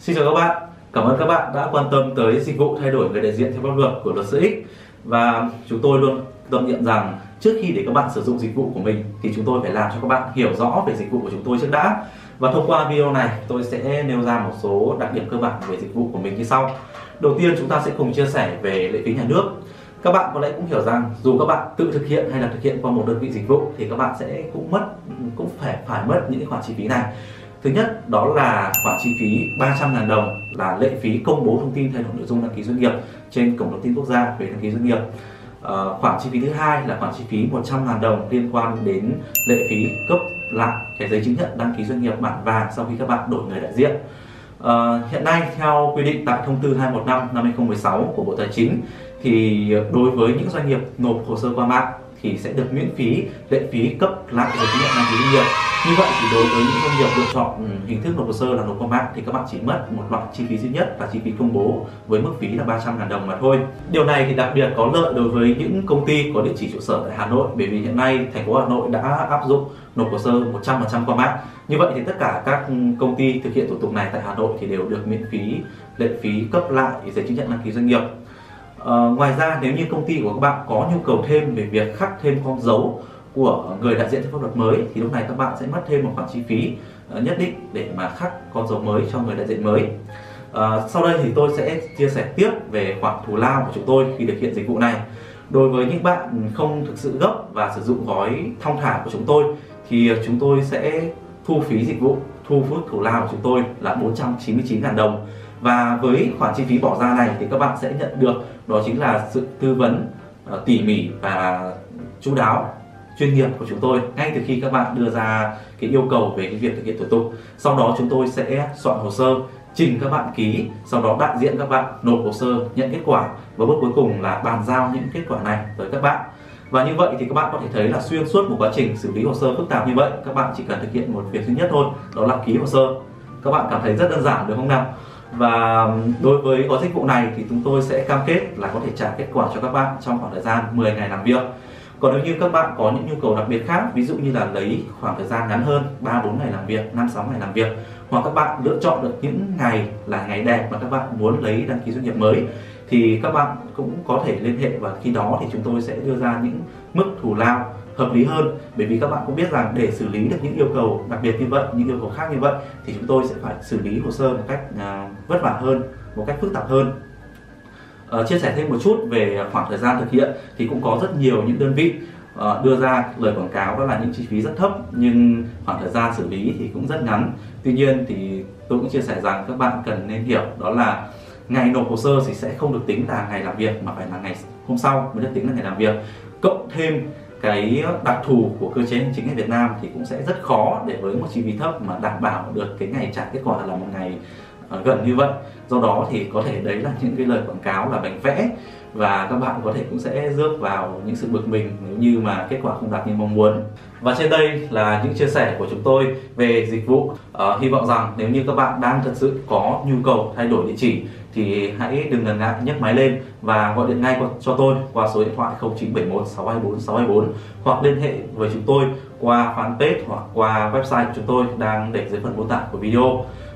Xin chào các bạn, cảm ơn các bạn đã quan tâm tới dịch vụ thay đổi người đại diện theo pháp luật của luật sư X. Và chúng tôi luôn tâm niệm rằng trước khi để các bạn sử dụng dịch vụ của mình thì chúng tôi phải làm cho các bạn hiểu rõ về dịch vụ của chúng tôi trước đã. Và thông qua video này tôi sẽ nêu ra một số đặc điểm cơ bản về dịch vụ của mình như sau. Đầu tiên chúng ta sẽ cùng chia sẻ về lệ phí nhà nước. Các bạn có lẽ cũng hiểu rằng dù các bạn tự thực hiện hay là thực hiện qua một đơn vị dịch vụ thì các bạn sẽ cũng mất cũng phải phải mất những khoản chi phí này. Thứ nhất đó là khoản chi phí 300.000 đồng là lệ phí công bố thông tin thay đổi nội dung đăng ký doanh nghiệp trên cổng thông tin quốc gia về đăng ký doanh nghiệp. À, khoản chi phí thứ hai là khoản chi phí 100.000 đồng liên quan đến lệ phí cấp lại cái giấy chứng nhận đăng ký doanh nghiệp bản vàng sau khi các bạn đổi người đại diện. À, hiện nay theo quy định tại thông tư 215 năm 2016 của Bộ Tài chính thì đối với những doanh nghiệp nộp hồ sơ qua mạng thì sẽ được miễn phí lệ phí cấp lại giấy chứng nhận đăng ký doanh nghiệp như vậy thì đối với những doanh nghiệp lựa chọn ừ, hình thức nộp hồ sơ là nộp qua mạng thì các bạn chỉ mất một loại chi phí duy nhất là chi phí công bố với mức phí là 300 000 đồng mà thôi. Điều này thì đặc biệt có lợi đối với những công ty có địa chỉ trụ sở tại Hà Nội bởi vì hiện nay thành phố Hà Nội đã áp dụng nộp hồ sơ 100% qua mạng. Như vậy thì tất cả các công ty thực hiện thủ tục này tại Hà Nội thì đều được miễn phí lệ phí cấp lại giấy chứng nhận đăng ký doanh nghiệp. À, ngoài ra nếu như công ty của các bạn có nhu cầu thêm về việc khắc thêm con dấu của người đại diện theo pháp luật mới, thì lúc này các bạn sẽ mất thêm một khoản chi phí ờ, nhất định để mà khắc con dấu mới cho người đại diện mới. Ờ, sau đây thì tôi sẽ chia sẻ tiếp về khoản thù lao của chúng tôi khi thực hiện dịch vụ này. Đối với những bạn không thực sự gấp và sử dụng gói thong thả của chúng tôi, thì chúng tôi sẽ thu phí dịch vụ, thu phước thù lao của chúng tôi là 499.000 đồng. Và với khoản chi phí bỏ ra này thì các bạn sẽ nhận được, đó chính là sự tư vấn ờ, tỉ mỉ và chú đáo chuyên nghiệp của chúng tôi ngay từ khi các bạn đưa ra cái yêu cầu về cái việc thực hiện thủ tục. Sau đó chúng tôi sẽ soạn hồ sơ, trình các bạn ký, sau đó đại diện các bạn nộp hồ sơ, nhận kết quả và bước cuối cùng là bàn giao những kết quả này tới các bạn. Và như vậy thì các bạn có thể thấy là xuyên suốt một quá trình xử lý hồ sơ phức tạp như vậy, các bạn chỉ cần thực hiện một việc duy nhất thôi, đó là ký hồ sơ. Các bạn cảm thấy rất đơn giản, được không nào? Và đối với gói dịch vụ này thì chúng tôi sẽ cam kết là có thể trả kết quả cho các bạn trong khoảng thời gian 10 ngày làm việc còn nếu như các bạn có những nhu cầu đặc biệt khác, ví dụ như là lấy khoảng thời gian ngắn hơn 3 4 ngày làm việc 5 6 ngày làm việc, hoặc các bạn lựa chọn được những ngày là ngày đẹp mà các bạn muốn lấy đăng ký doanh nghiệp mới, thì các bạn cũng có thể liên hệ và khi đó thì chúng tôi sẽ đưa ra những mức thù lao hợp lý hơn. Bởi vì các bạn cũng biết rằng để xử lý được những yêu cầu đặc biệt như vậy, những yêu cầu khác như vậy, thì chúng tôi sẽ phải xử lý hồ sơ một cách à, vất vả hơn, một cách phức tạp hơn uh, chia sẻ thêm một chút về khoảng thời gian thực hiện thì cũng có rất nhiều những đơn vị uh, đưa ra lời quảng cáo đó là những chi phí rất thấp nhưng khoảng thời gian xử lý thì cũng rất ngắn. Tuy nhiên thì tôi cũng chia sẻ rằng các bạn cần nên hiểu đó là ngày nộp hồ sơ thì sẽ không được tính là ngày làm việc mà phải là ngày hôm sau mới được tính là ngày làm việc. Cộng thêm cái đặc thù của cơ chế hành chính ở Việt Nam thì cũng sẽ rất khó để với một chi phí thấp mà đảm bảo được cái ngày trả kết quả là một ngày Ờ, gần như vậy. Do đó thì có thể đấy là những cái lời quảng cáo là bánh vẽ và các bạn có thể cũng sẽ rước vào những sự bực mình nếu như mà kết quả không đạt như mong muốn. Và trên đây là những chia sẻ của chúng tôi về dịch vụ. À, hy vọng rằng nếu như các bạn đang thật sự có nhu cầu thay đổi địa chỉ thì hãy đừng ngần ngại nhấc máy lên và gọi điện ngay cho tôi qua số điện thoại 0971 624 624 hoặc liên hệ với chúng tôi qua fanpage hoặc qua website của chúng tôi đang để dưới phần mô tả của video